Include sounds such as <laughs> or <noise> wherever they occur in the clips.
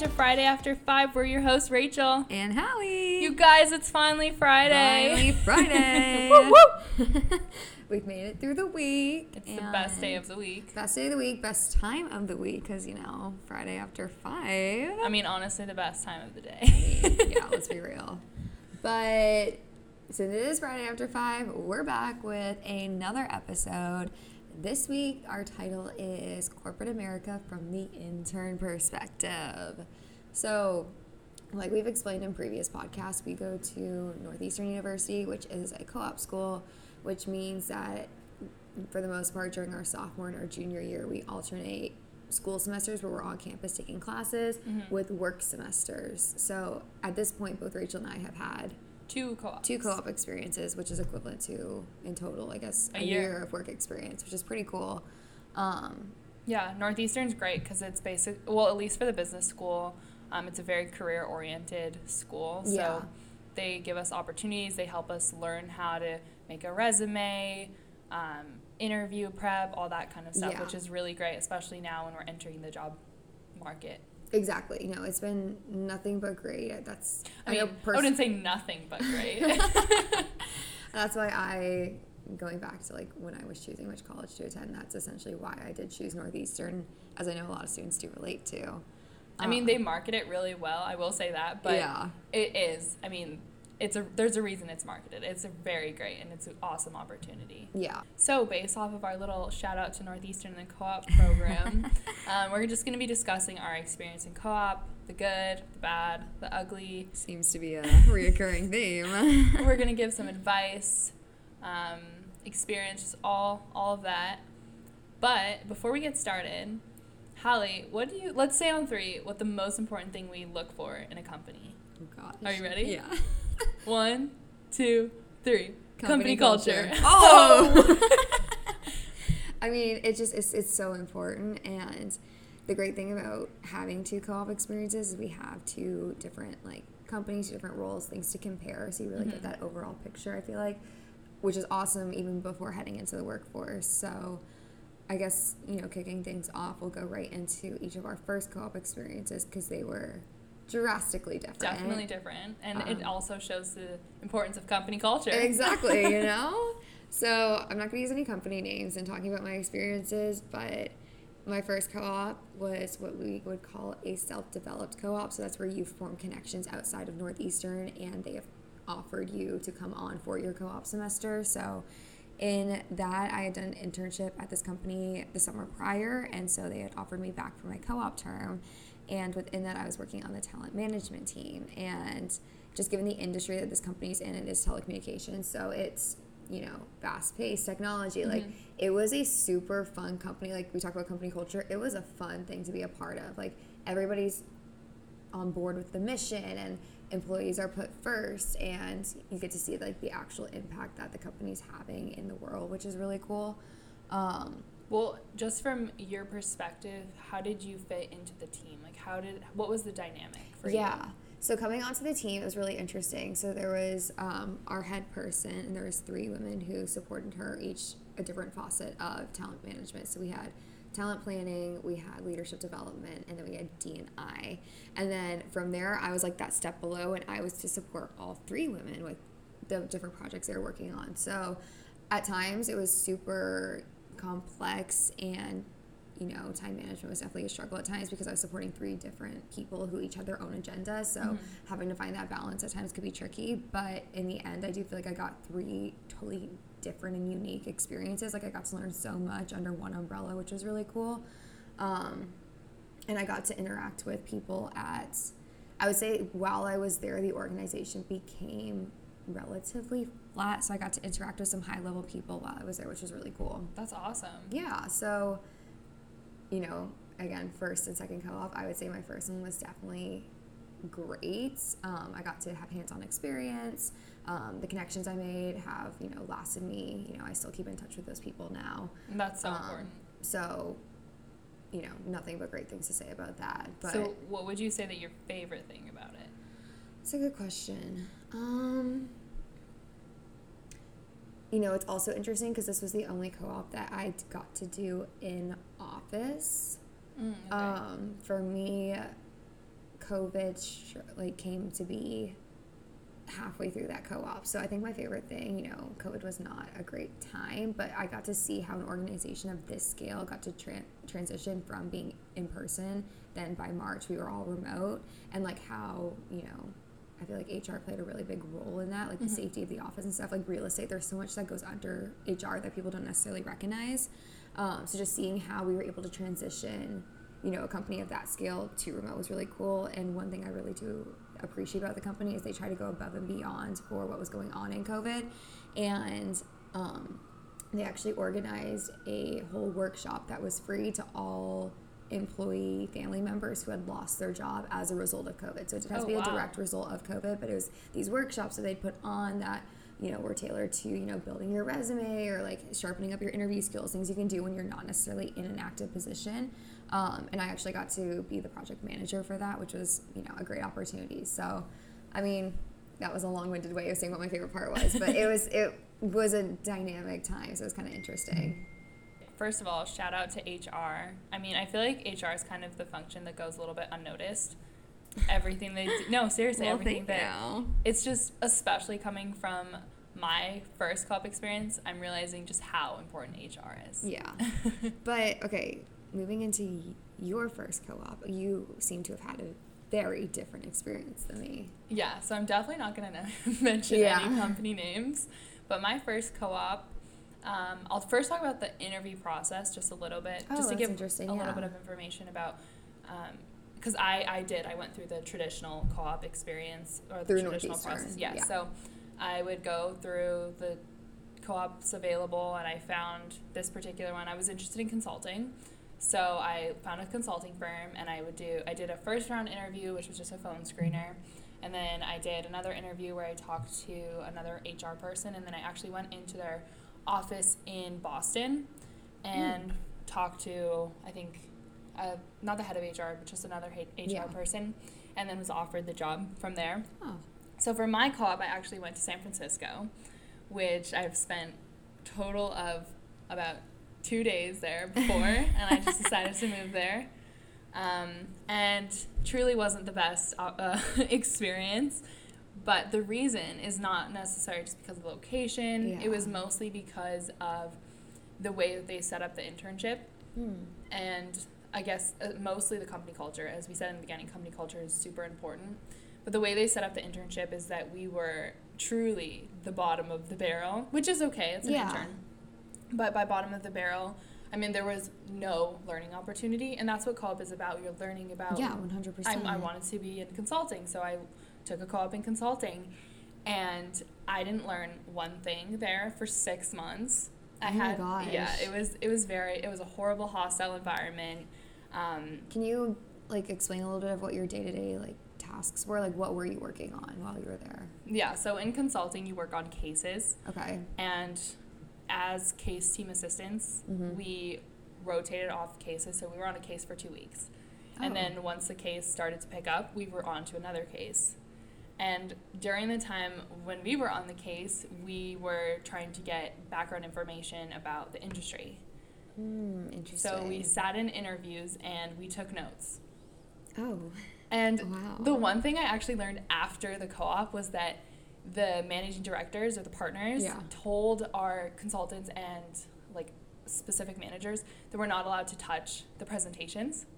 to Friday After Five. We're your hosts, Rachel. And Hallie. You guys, it's finally Friday. Finally <laughs> Friday. woo woo! <laughs> We've made it through the week. It's the best day of the week. Best day of the week, best time of the week, because, you know, Friday after five. I mean, honestly, the best time of the day. <laughs> yeah, let's be real. But since it is Friday after five, we're back with another episode. This week, our title is Corporate America from the Intern Perspective. So, like we've explained in previous podcasts, we go to Northeastern University, which is a co op school, which means that for the most part during our sophomore and our junior year, we alternate school semesters where we're on campus taking classes with work semesters. So at this point, both Rachel and I have had Two co-ops. two co-op experiences, which is equivalent to in total, I guess, A a, year. year. of work experience, which is pretty cool. Um, Yeah, Northeastern's great because it's basic. Well, at least for the business school, um, it's a very career-oriented school. So Yeah. they give us opportunities. They help us learn how to make a resume, um, interview prep, all that kind of stuff, Yeah. which is really great, especially now when we're entering the job market. exactly, you know, it's been nothing but great. That's I mean, know I wouldn't say nothing but great. <laughs> <laughs> That's why I, going back to like when I was choosing which college to attend, that's essentially why I did choose Northeastern, as I know a lot of students do relate to. I mean, they market it really well. I will say that, but Yeah. it is. I mean, it's a there's a reason it's marketed. It's a very great and it's an awesome opportunity. Yeah. So, based off of our little shout out to Northeastern and the co op program, <laughs> um, we're just going to be discussing our experience in co op the good, the bad, the ugly. Seems to be a reoccurring theme. <laughs> we're going to give some advice, um, experience, just all, all of that. But before we get started, Hallie, what do you, let's say on three, what the most important thing we look for in a company? Oh, gosh. Are you ready? Yeah. <laughs> One, two, three. Company, Company culture. culture. Oh! <laughs> I mean, it just it's, it's so important and the great thing about having two co-op experiences is we have two different like companies, two different roles, things to compare so you really Mm-hmm. get that overall picture, I feel like, which is awesome even before heading into the workforce. So I guess, you know, kicking things off, we'll go right into each of our first co-op experiences because they were drastically different. Definitely different. And it Um, also shows the importance of company culture. Exactly, you <laughs> know? So I'm not going to use any company names in talking about my experiences, but my first co op was what we would call a self developed co op. So that's where you form connections outside of Northeastern and they have offered you to come on for your co op semester. So in that, I had done an internship at this company the summer prior, and so they had offered me back for my co op term. And within that, I was working on the talent management team. And just given the industry that this company's in, it is telecommunications. So it's, you know, fast paced technology. Mm-hmm. Like, it was a super fun company. Like, we talk about company culture, it was a fun thing to be a part of. Like, everybody's on board with the mission and employees are put first and you get to see like the actual impact that the company's having in the world which is really cool um, Well, just from your perspective, how did you fit into the team? Like, how did, what was the dynamic for you? yeah so coming onto the team it was really interesting so there was um, our head person and there was three women who supported her each a different facet of talent management so we had talent planning we had leadership development and then we had d&i and then from there i was like that step below and i was to support all three women with the different projects they were working on so at times it was super complex and you know, time management was definitely a struggle at times because I was supporting three different people who each had their own agenda. So mm-hmm. having to find that balance at times could be tricky. But in the end, I do feel like I got three totally different and unique experiences. Like I got to learn so much under one umbrella, which was really cool. Um, and I got to interact with people at, I would say, while I was there, the organization became relatively flat. So I got to interact with some high level people while I was there, which was really cool. That's awesome. Yeah, so you know, again, first and second co-op, I would say my first one was definitely great. Um, I got to have hands-on experience. Um, the connections I made have, you know, lasted me. You know, I still keep in touch with those people now. That's so Um, important. So, you know, nothing but great things to say about that. But So, what would you say that your favorite thing about it? It's a good question. Um, you know, it's also interesting because this was the only co-op that I got to do in office. Mm, okay. Um, for me, COVID sh- like came to be halfway through that co-op. So I think my favorite thing, you know, COVID was not a great time, but I got to see how an organization of this scale got to tra- transition from being in person. Then by March we were all remote, and like how you know. I feel like HR played a really big role in that, like the safety of the office and stuff. Like real estate, there's so much that goes under HR that people don't necessarily recognize. Um, so just seeing how we were able to transition, you know, a company of that scale to remote was really cool. And one thing I really do appreciate about the company is they try to go above and beyond for what was going on in COVID. And um, they actually organized a whole workshop that was free to all employee family members who had lost their job as a result of COVID. So it didn't Oh, to be wow. a direct result of COVID, but it was these workshops that they'd put on that you know were tailored to you know building your resume or like sharpening up your interview skills, things you can do when you're not necessarily in an active position. Um, and I actually got to be the project manager for that, which was you know a great opportunity. So, I mean, that was a long-winded way of saying what my favorite part was, but it was it was a dynamic time, so it was kind of interesting. First of all, shout out to HR. I mean, I feel like HR is kind of the function that goes a little bit unnoticed. Everything they do, no, seriously, Well, everything that you. it's just especially coming from my first co-op experience, I'm realizing just how important HR is. Yeah. <laughs> but okay, moving into your first co-op, you seem to have had a very different experience than me. Yeah, so I'm definitely not going <laughs> to mention Yeah. any company names, but my first co-op, um, I'll first talk about the interview process just a little bit, Oh, just to give a yeah. little bit of information about, because I, I did, I went through the traditional co-op experience or the Through traditional process. Yeah, yeah. so I would go through the co-ops available, and I found this particular one. I was interested in consulting. So I found a consulting firm and I would do I did a first round interview which was just a phone screener and then I did another interview where I talked to another HR person and then I actually went into their office in Boston and talked to I think uh, not the head of HR but just another HR Yeah. person and then was offered the job from there. Oh. So for my co-op, I actually went to San Francisco, which I've spent total of about two days there before, and I just decided to move there. Um, and truly wasn't the best uh, uh, <laughs> experience, but the reason is not necessarily just because of location. Yeah. It was mostly because of the way that they set up the internship Hmm. and I guess uh, mostly the company culture. As we said in the beginning, company culture is super important. But the way they set up the internship is that we were truly the bottom of the barrel, which is okay. It's an Yeah. intern. But by bottom of the barrel, I mean there was no learning opportunity, and that's what co-op is about. You're learning about. Yeah, one hundred I, percent. I wanted to be in consulting, so I took a co-op in consulting, and I didn't learn one thing there for six months. I Oh my had yeah, it was it was very it was a horrible hostile environment. Um, Can you like explain a little bit of what your day to day like tasks were? Like, what were you working on while you were there? yeah, so in consulting, you work on cases, Okay. and as case team assistants, Mhm. we rotated off cases. So we were on a case for two weeks. And Oh. then once the case started to pick up, we were on to another case. And during the time when we were on the case, we were trying to get background information about the industry. Hmm. Interesting. So we sat in interviews and we took notes. Oh. And Wow. the one thing I actually learned after the co op was that the managing directors or the partners Yeah. told our consultants and like specific managers that we're not allowed to touch the presentations. <laughs>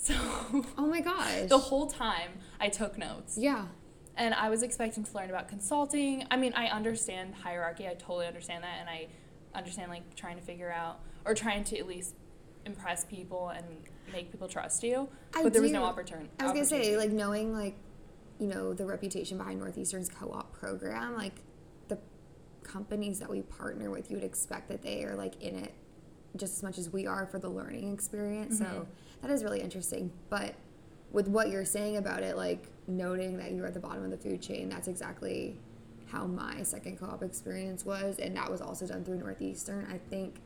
So Oh my gosh. the whole time I took notes. Yeah. And I was expecting to learn about consulting. I mean, I understand hierarchy. I totally understand that. And I understand like trying to figure out or trying to at least impress people and make people trust you. I but there was no do- opportunity. I was gonna say, like knowing like, you know, the reputation behind Northeastern's co-op program, like the companies that we partner with, you would expect that they are like in it just as much as we are for the learning experience. Mhm. So that is really interesting. But with what you're saying about it, like noting that you're at the bottom of the food chain, that's exactly how my second co-op experience was, and that was also done through Northeastern. I think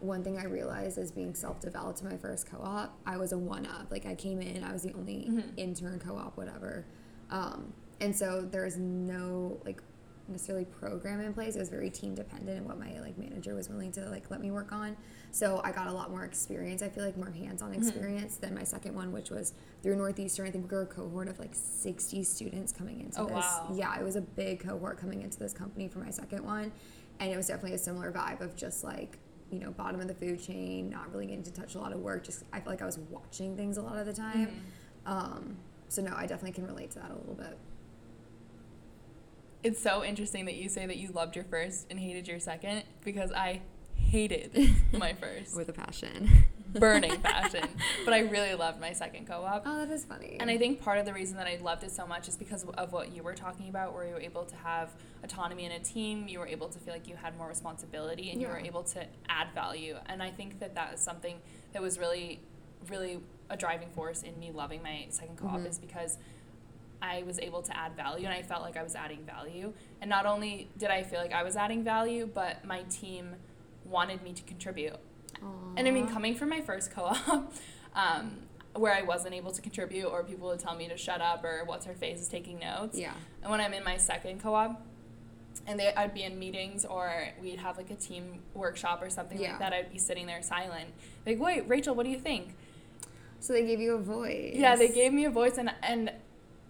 one thing I realized is being self-developed in my first co-op, I was a one-up. Like I came in, I was the only Mhm. intern co-op, whatever. Um, and so there's no like necessarily program in place. It was very team dependent and what my like manager was willing to like let me work on. So I got a lot more experience. I feel like more hands-on Mm-hmm. experience than my second one, which was through Northeastern. I think we were a cohort of like 60 students coming into Oh, this. wow. Yeah, it was a big cohort coming into this company for my second one, and it was definitely a similar vibe of just like you know bottom of the food chain, not really getting to touch a lot of work. Just I feel like I was watching things a lot of the time. Mm-hmm. Um, so no, I definitely can relate to that a little bit. It's so interesting that you say that you loved your first and hated your second because I hated <laughs> my first. With a passion. <laughs> burning passion. But I really loved my second co-op. Oh, that is funny. And I think part of the reason that I loved it so much is because of what you were talking about, where you were able to have autonomy in a team, you were able to feel like you had more responsibility, and you were able to add value. And I think that that is something that was really, really a driving force in me loving my second co-op Mhm. is because I was able to add value, and I felt like I was adding value. And not only did I feel like I was adding value, but my team wanted me to contribute. And I mean, coming from my first co-op, <laughs> um, where I wasn't able to contribute, or people would tell me to shut up, or what's her face is taking notes. Yeah. And when I'm in my second co-op, and they, I'd be in meetings, or we'd have like a team workshop or something Yeah. like that, I'd be sitting there silent. Like, wait, Rachel, what do you think? So they gave you a voice. Yeah, they gave me a voice, and and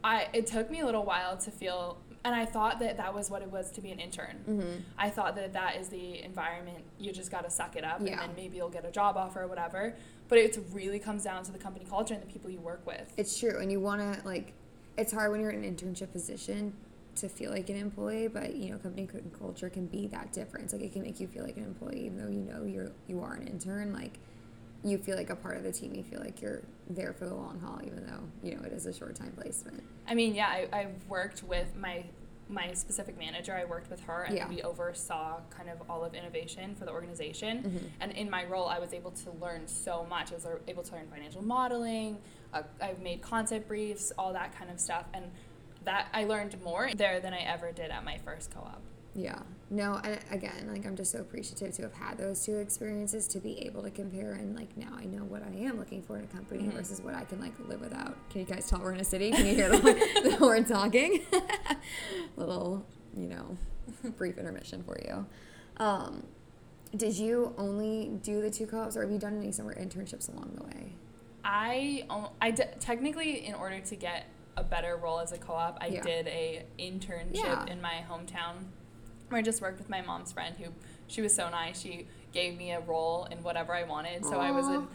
I it took me a little while to feel, and I thought that that was what it was to be an intern. Mm-hmm. I thought that that is the environment. You just got to suck it up, Yeah. and then maybe you'll get a job offer or whatever. But it really comes down to the company culture and the people you work with. It's true, and you want to like. It's hard when you're in an internship position to feel like an employee, but you know, company culture can be that difference. Like it can make you feel like an employee, even though you know you're you are an intern. Like you feel like a part of the team. You feel like you're there for the long haul, even though you know it is a short time placement. I mean, yeah, I, I've worked with my my specific manager. I worked with her, and Yeah. we oversaw kind of all of innovation for the organization. Mhm. And in my role, I was able to learn so much. I was able to learn financial modeling. Uh, I've made concept briefs, all that kind of stuff, and that I learned more there than I ever did at my first co-op. Yeah. No, and again, like I'm just so appreciative to have had those two experiences to be able to compare and like now I know what I am looking for in a company Mhm. versus what I can like live without. Can you guys tell we're in a city? Can you hear the, the <laughs> horn talking? <laughs> Little, you know, brief intermission for you. Um, did you only do the two co-ops or have you done any summer internships along the way? I I d- technically in order to get a better role as a co-op, I Yeah. did a internship Yeah. in my hometown where I just worked with my mom's friend who she was so nice. She gave me a role in whatever I wanted. So I was a,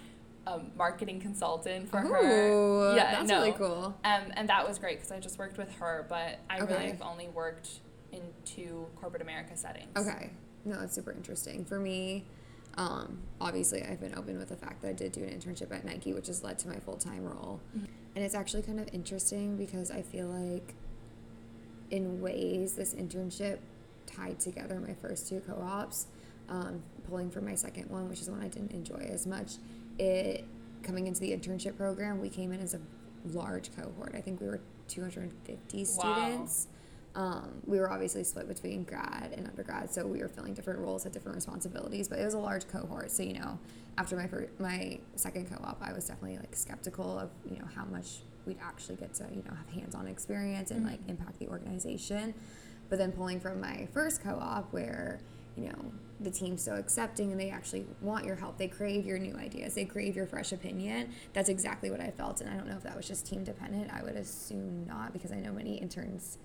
a marketing consultant for Ooh, her. Yeah, that's no. really cool. Um, and that was great because I just worked with her, but I Okay. really have only worked in two corporate America settings. Okay. No, that's super interesting. For me, um, obviously, I've been open with the fact that I did do an internship at Nike, which has led to my full time role. Mhm. And it's actually kind of interesting because I feel like, in ways, this internship tied together my first two co ops, um, pulling for my second one, which is one I didn't enjoy as much. It coming into the internship program, we came in as a large cohort. I think we were 250 Wow. students. Um, we were obviously split between grad and undergrad, so we were filling different roles, had different responsibilities. But it was a large cohort, so you know, after my first, my second co-op, I was definitely like skeptical of you know how much we'd actually get to you know have hands-on experience and like Mhm. impact the organization. But then pulling from my first co-op, where you know the team's so accepting and they actually want your help, they crave your new ideas, they crave your fresh opinion. That's exactly what I felt, and I don't know if that was just team dependent. I would assume not, because I know many interns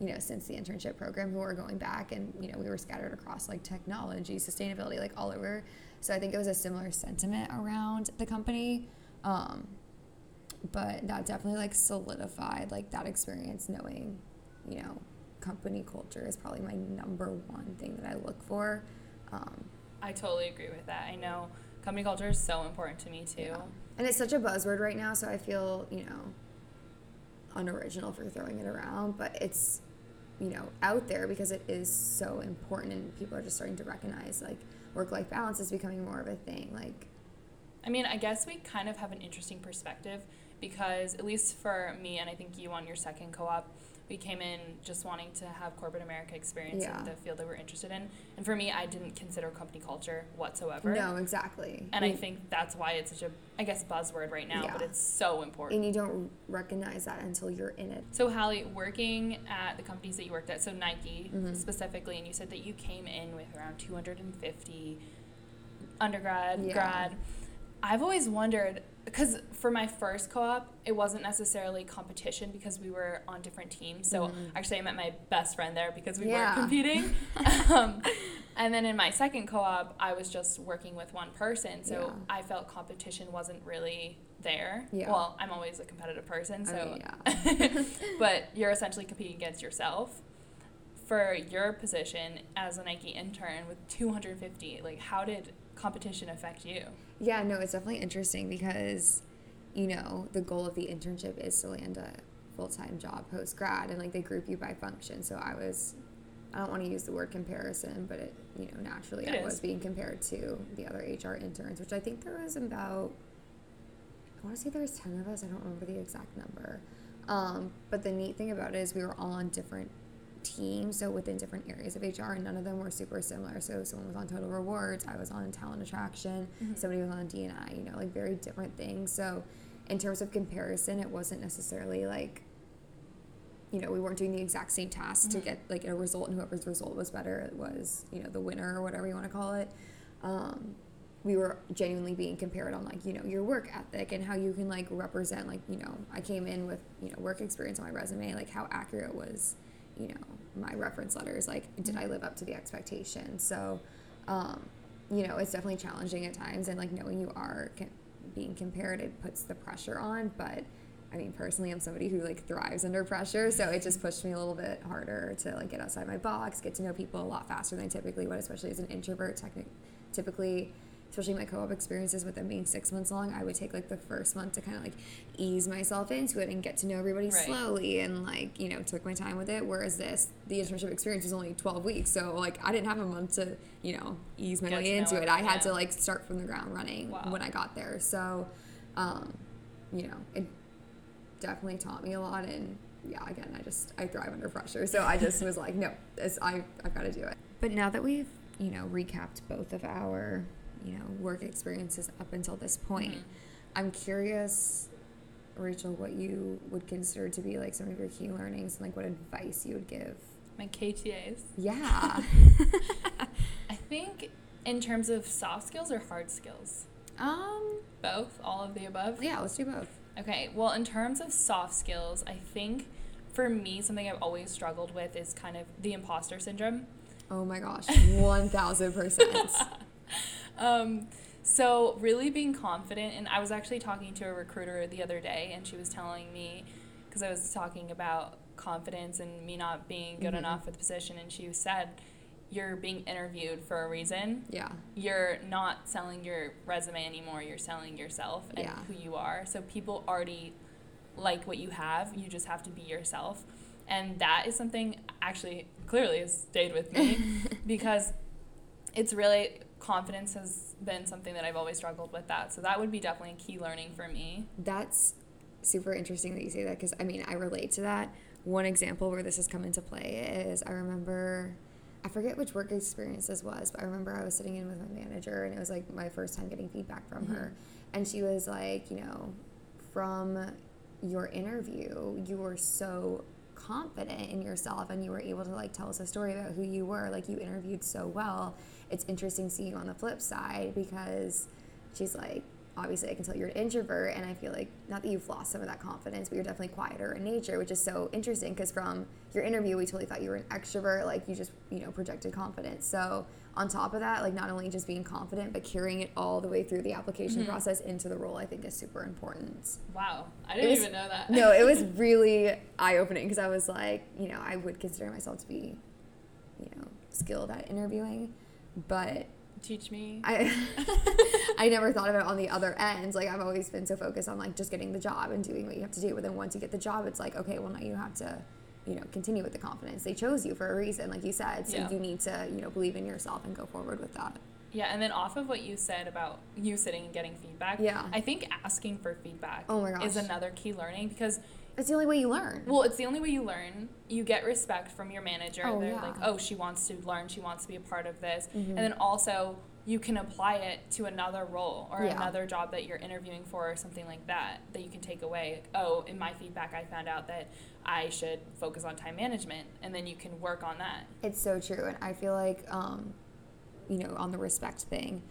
you know, since the internship program who are going back and, you know, we were scattered across like technology, sustainability, like all over. So I think it was a similar sentiment around the company. Um, but that definitely like solidified like that experience knowing, you know, company culture is probably my number one thing that I look for. Um, I totally agree with that. I know company culture is so important to me too. Yeah. And it's such a buzzword right now, so I feel, you know, unoriginal for throwing it around, but it's, you know, out there because it is so important and people are just starting to recognize like work life balance is becoming more of a thing. Like, I mean, I guess we kind of have an interesting perspective because, at least for me, and I think you on your second co op, we came in just wanting to have corporate America experience Yeah. in the field that we're interested in. And for me, I didn't consider company culture whatsoever. No, exactly. And I think that's why it's such a, I guess, buzzword right now, but it's so important. and you don't recognize that until you're in it. So, Hallie, working at the companies that you worked at, so Nike Mhm. specifically, and you said that you came in with around 250 undergrad, Yeah. grad. I've always wondered because for my first co-op, it wasn't necessarily competition because we were on different teams. So Mhm. actually, I met my best friend there because we Yeah. weren't competing. <laughs> um, and then in my second co-op, I was just working with one person, so Yeah. I felt competition wasn't really there. Yeah. Well, I'm always a competitive person, I so mean, yeah. <laughs> but you're essentially competing against yourself. For your position as a Nike intern with 250, like how did competition affect you? Yeah, no, it's definitely interesting because, you know, the goal of the internship is to land a full time job post grad, and like they group you by function. So I was, I don't want to use the word comparison, but it, you know, naturally It I is. was being compared to the other HR interns, which I think there was about, I want to say there was ten of us. I don't remember the exact number. Um, but the neat thing about it is we were all on different teams, so within different areas of HR, and none of them were super similar. So someone was on total rewards, I was on talent attraction, Mhm. somebody was on DNI, you know, like very different things. So in terms of comparison, it wasn't necessarily like, you know, we weren't doing the exact same tasks to Mhm. get like a result, and whoever's result was better it was, you know, the winner or whatever you want to call it. Um, we were genuinely being compared on like you know your work ethic and how you can like represent like you know I came in with you know work experience on my resume like how accurate was you know my reference letters like did I live up to the expectation? So um, you know it's definitely challenging at times and like knowing you are being compared it puts the pressure on but I mean personally I'm somebody who like thrives under pressure so it just pushed me a little bit harder to like get outside my box get to know people a lot faster than I typically would especially as an introvert technic- typically especially my co-op experiences with them being six months long i would take like the first month to kind of like ease myself into it and get to know everybody Right. slowly and like you know took my time with it whereas this the internship experience was only 12 weeks so like i didn't have a month to you know ease my Get way into it i had to like start from the ground running Wow. when i got there so um you know it definitely taught me a lot and yeah again i just i thrive under pressure so i just was like no this i i've got to do it but now that we've you know recapped both of our you know work experiences up until this point Mhm. i'm curious rachel what you would consider to be like some of your key learnings and like what advice you would give My KTAs. yeah <laughs> I think in terms of soft skills or hard skills, um both, all of the above. yeah let's do both Okay, well, in terms of soft skills, I think for me, something I've always struggled with is kind of the imposter syndrome. oh my gosh 1000% <laughs> <laughs> Um, so really being confident, and I was actually talking to a recruiter the other day, and she was telling me because I was talking about confidence and me not being good Mhm. enough for the position, and she said, "You're being interviewed for a reason. yeah You're not selling your resume anymore. You're selling yourself and Yeah. who you are. So people already like what you have. You just have to be yourself." And that is something actually clearly has stayed with me <laughs> because it's really confidence has been something that I've always struggled with that. So that would be definitely a key learning for me. That's super interesting that you say that because I mean, I relate to that. One example where this has come into play is I remember, I forget which work experience this was, but I remember I was sitting in with my manager and it was like my first time getting feedback from mm-hmm. her. And she was like, you know, from your interview, you were so confident in yourself and you were able to like tell us a story about who you were. Like you interviewed so well. It's interesting seeing you on the flip side because she's like, obviously I can tell you're an introvert and I feel like not that you've lost some of that confidence, but you're definitely quieter in nature, which is so interesting because from your interview we totally thought you were an extrovert, like you just, you know, projected confidence. So on top of that, like not only just being confident, but carrying it all the way through the application Mhm. process into the role, I think is super important. Wow, I didn't was- even know that. No, it was <laughs> really eye opening because I was like, you know, I would consider myself to be, you know, skilled at interviewing, but Teach me. I <laughs> <laughs> I never thought of it on the other end. Like I've always been so focused on like just getting the job and doing what you have to do. But then once you get the job, it's like okay, well now you have to, you know, continue with the confidence. They chose you for a reason, like you said. So Yeah. you need to you know believe in yourself and go forward with that. Yeah, and then off of what you said about you sitting and getting feedback, Yeah. I think asking for feedback Oh my gosh. is another key learning because It's the only way you learn. Well, it's the only way you learn. You get respect from your manager. Oh, They're yeah. like, oh, she wants to learn. She wants to be a part of this. Mhm. And then also, you can apply it to another role or Yeah. another job that you're interviewing for or something like that that you can take away. Like, oh, in my feedback, I found out that I should focus on time management. And then you can work on that. It's so true, and I feel like, um, you know, on the respect thing,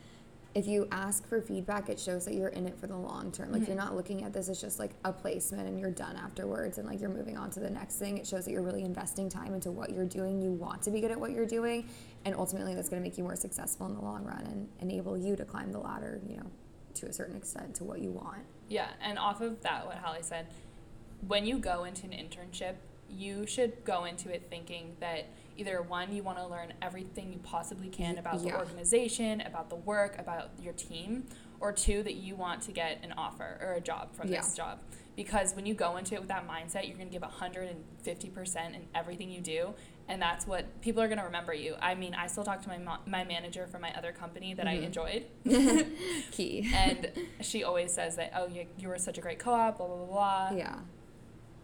if you ask for feedback, it shows that you're in it for the long term. Like Mhm. you're not looking at this as just like a placement and you're done afterwards, and like you're moving on to the next thing. It shows that you're really investing time into what you're doing. You want to be good at what you're doing, and ultimately that's going to make you more successful in the long run and enable you to climb the ladder. You know, to a certain extent to what you want. Yeah, and off of that, what Hallie said, when you go into an internship, you should go into it thinking that either one, you want to learn everything you possibly can about the organization, about the work, about your team, or two, that you want to get an offer or a job from this job. Because when you go into it with that mindset, you're going to give 150% in everything you do. And that's what people are going to remember you. I mean, I still talk to my, mo- my manager from my other company that I Mhm. enjoyed <laughs> Key. and she always says that oh you, you were such a great co-op blah blah blah blah yeah,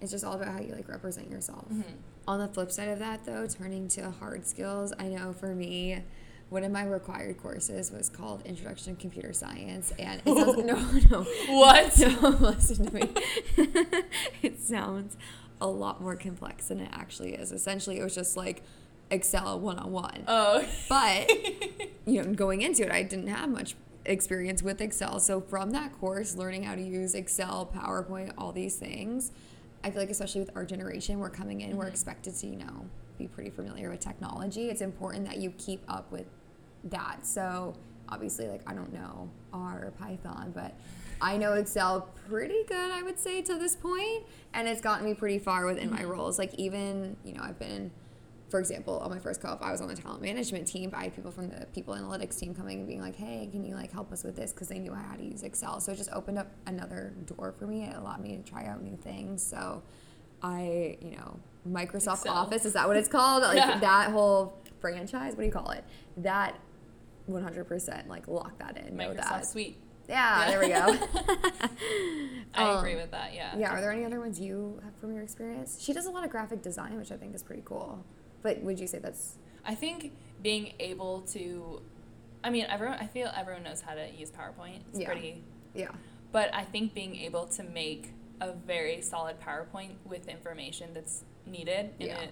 it's just all about how you like represent yourself. Mhm. On the flip side of that, though, turning to hard skills, I know for me, one of my required courses was called Introduction to Computer Science, and it sounds <laughs> no, no, what <laughs> no, listen to me. <laughs> it sounds a lot more complex than it actually is. Essentially, it was just like Excel one on one. oh But you know, going into it, I didn't have much experience with Excel. So from that course, learning how to use Excel, PowerPoint, all these things, I feel like especially with our generation, we're coming in, we're Mhm. expected to, you know, be pretty familiar with technology. It's important that you keep up with that. So obviously, like I don't know R or Python, but I know Excel pretty good, I would say, to this point, and it's gotten me pretty far within my Mhm. roles. Like even, you know, I've been for example, on my first co-op, I was on the talent management team. I had people from the people analytics team coming and being like, "Hey, can you like help us with this?" Because they knew I had to use Excel. So it just opened up another door for me. It allowed me to try out new things. So I, you know, Microsoft Excel. Office is that what it's called? <laughs> Like Yeah. that whole franchise. What do you call it? That. 100% like lock that in microsoft that suite yeah, there we go <laughs> <laughs> i Um, agree with that yeah yeah are there any other ones you have from your experience she does a lot of graphic design which i think is pretty cool but would you say that's i think being able to i mean everyone i feel everyone knows how to use powerpoint it's Yeah. pretty yeah but i think being able to make a very solid powerpoint with information that's needed in Yeah. a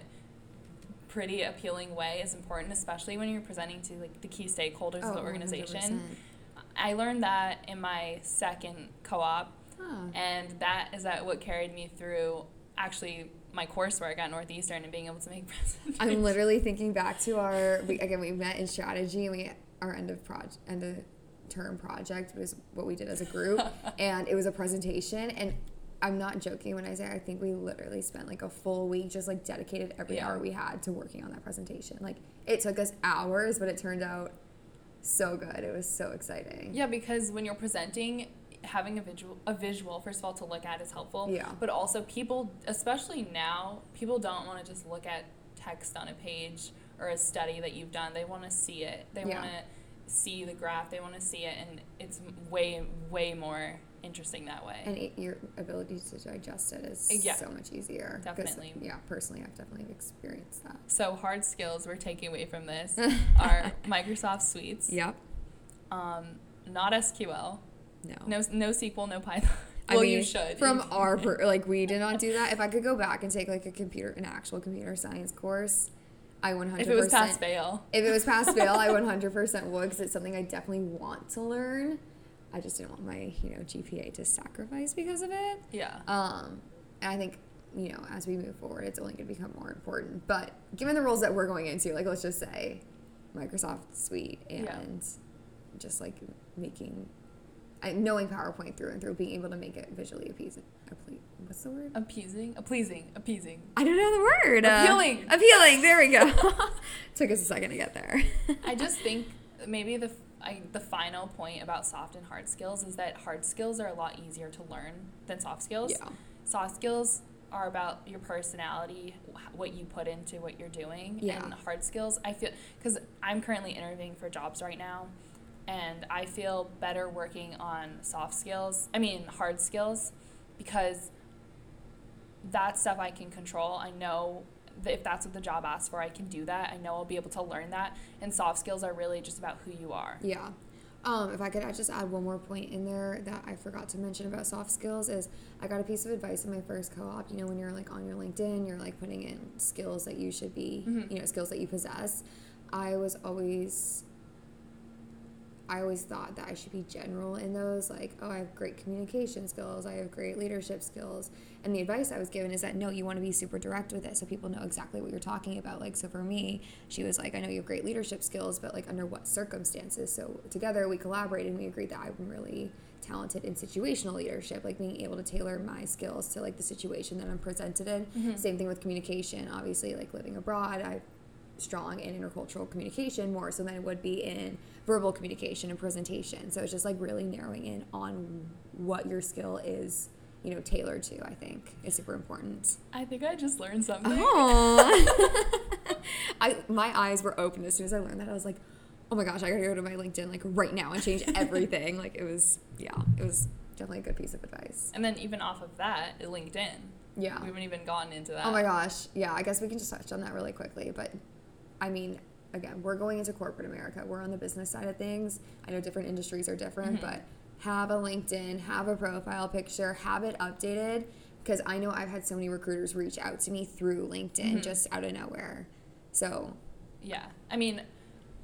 pretty appealing way is important especially when you're presenting to like the key stakeholders Oh, of the oh, organization I learned that in my second co-op, Huh. and that is that what carried me through actually my coursework at Northeastern and being able to make <laughs> presentations. I'm literally thinking back to our we, again we met in strategy and we our end of project end of term project was what we did as a group <laughs> and it was a presentation and I'm not joking when I say I think we literally spent like a full week just like dedicated every Yeah. hour we had to working on that presentation. Like it took us hours, but it turned out so good. It was so exciting. yeah, because when you're presenting, having a visual, a visual first of all to look at is helpful. Yeah. But also people, especially now, people don't want to just look at text on a page or a study that you've done. They want to see it. They Yeah. want to see the graph. They want to see it, and it's way way more interesting that way. And it, your ability to digest it is Yeah. so much easier. Definitely. Yeah, personally, I've definitely experienced that. So hard skills we're taking away from this <laughs> are Microsoft suites. Yep. Um, not SQL. No. No no SQL. No Python. <laughs> Well, mean, you should. From <laughs> our like, we did not do that. If I could go back and take like a computer, an actual computer science course, I 100. if it was pass fail. if it was pass fail, I <laughs> 100% would because it's something I definitely want to learn. I just didn't want my you know GPA to sacrifice because of it. Yeah. Um, and I think you know as we move forward, it's only going to become more important. But given the roles that we're going into, like let's just say Microsoft Suite and Yeah. just like making, I, knowing PowerPoint through and through, being able to make it visually appeasing. apple- What's the word? Appeasing, appeasing, appeasing. I don't know the word. Uh, Appealing. appealing. There we go. <laughs> <laughs> Took us a second to get there. I just think maybe the I, the final point about soft and hard skills is that hard skills are a lot easier to learn than soft skills. Yeah. Soft skills are about your personality, what you put into what you're doing, Yeah. and hard skills. I feel because I'm currently interviewing for jobs right now, and I feel better working on soft skills. I mean hard skills, because that stuff I can control. I know that if that's what the job asks for, I can do that. I know I'll be able to learn that. And soft skills are really just about who you are. Yeah. Um, if I could just add one more point in there that I forgot to mention about soft skills is I got a piece of advice in my first co-op. You know, when you're like on your LinkedIn, you're like putting in skills that you should be, Mhm. you know, skills that you possess. I was always I always thought that I should be general in those, like, oh, I have great communication skills, I have great leadership skills. And the advice I was given is that no, you want to be super direct with it so people know exactly what you're talking about. Like, so for me, she was like, I know you have great leadership skills, but like, under what circumstances? So together we collaborated and we agreed that I'm really talented in situational leadership, like being able to tailor my skills to like the situation that I'm presented in. Mhm. Same thing with communication. Obviously, like living abroad, I strong in intercultural communication more so than it would be in verbal communication and presentation. So it's just like really narrowing in on what your skill is, you know, tailored to, I think is super important. I think I just learned something. Oh. <laughs> I my eyes were open as soon as I learned that. I was like, "Oh my gosh, I got to go to my LinkedIn like right now and change <laughs> everything." like it was yeah, it was definitely a good piece of advice. And then even off of that, LinkedIn. Yeah. We haven't even gotten into that. Oh my gosh. Yeah, I guess we can just touch on that really quickly. But I mean, again, we're going into corporate America. We're on the business side of things. I know different industries are different, Mhm. but have a LinkedIn, have a profile picture, have it updated. Because I know I've had so many recruiters reach out to me through LinkedIn Mhm. just out of nowhere. So, Yeah. I mean,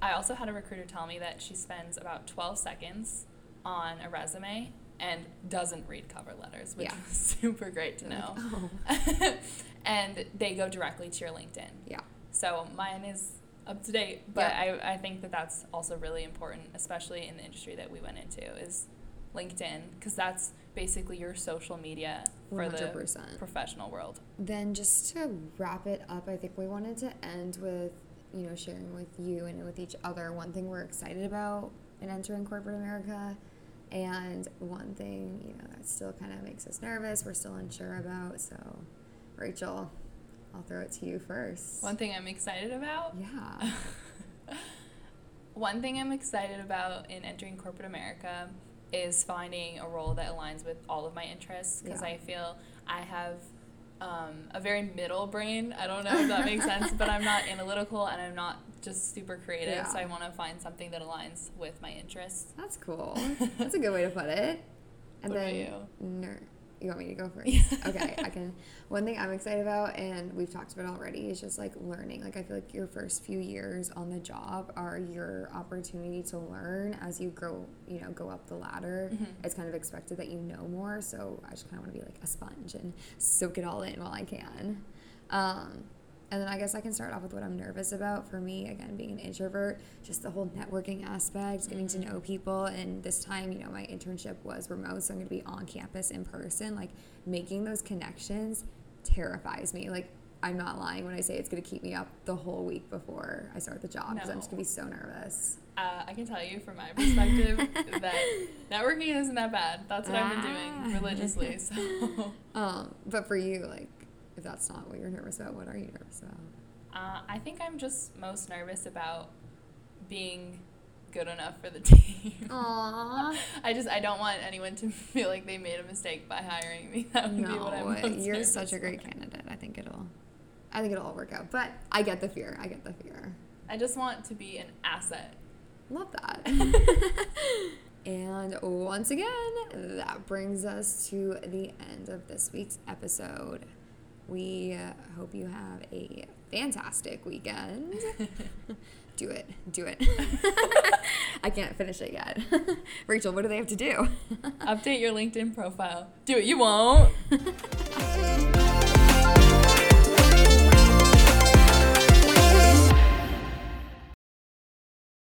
I also had a recruiter tell me that she spends about 12 seconds on a resume and doesn't read cover letters, which Yeah. was <laughs> super great to Like, know. oh. <laughs> and they go directly to your LinkedIn. yeah. So mine is up to date, but Yeah. I, I think that that's also really important, especially in the industry that we went into, is LinkedIn, because that's basically your social media for the 100%. professional world. Then just to wrap it up, I think we wanted to end with, you know, sharing with you and with each other one thing we're excited about in entering corporate America and one thing, you know, that still kind of makes us nervous, we're still unsure about. So, Rachel, I'll throw it to you first. One thing I'm excited about Yeah. <laughs> One thing I'm excited about in entering corporate America is finding a role that aligns with all of my interests because Yeah. I feel I have um, a very middle brain. I don't know if that makes sense, but I'm not <laughs> analytical and I'm not just super creative. Yeah. So I want to find something that aligns with my interests. That's cool. <laughs> That's a good way to put it. And What about then, you? ner- you want me to go first? Yeah. okay, I can. One thing I'm excited about, and we've talked about already, is just like learning. Like I feel like your first few years on the job are your opportunity to learn as you grow. You know, go up the ladder. Mhm. It's kind of expected that you know more. So I just kind of want to be like a sponge and soak it all in while I can. Um, and then I guess I can start off with what I'm nervous about. For me, again, being an introvert, just the whole networking aspect, getting to Mhm. know people. And this time, you know, my internship was remote, so I'm going to be on campus in person. Like, making those connections terrifies me. Like, I'm not lying when I say it's going to keep me up the whole week before I start the job because I'm just going to be so nervous. Uh, I can tell you from my perspective <laughs> that networking isn't that bad. That's what I've been Ah. doing religiously. So <laughs> Um, but for you, like, if that's not what you're nervous about, what are you nervous about? uh, I think I'm just most nervous about being good enough for the <laughs> team. Aww. <laughs> I just I don't want anyone to <laughs> feel like they made a mistake by hiring me. That would be what I'm No, most you're such a great about. candidate. I think it'll, I think it'll all work out. But I get the fear. I get the fear. I just want to be an asset. Love that. and once again, that brings us to the end of this week's episode. We uh, hope you have a fantastic weekend. <laughs> do it. Do it. <laughs> I can't finish it yet. <laughs> Rachel, what do they have to do? Update your LinkedIn profile. Do it. You won't.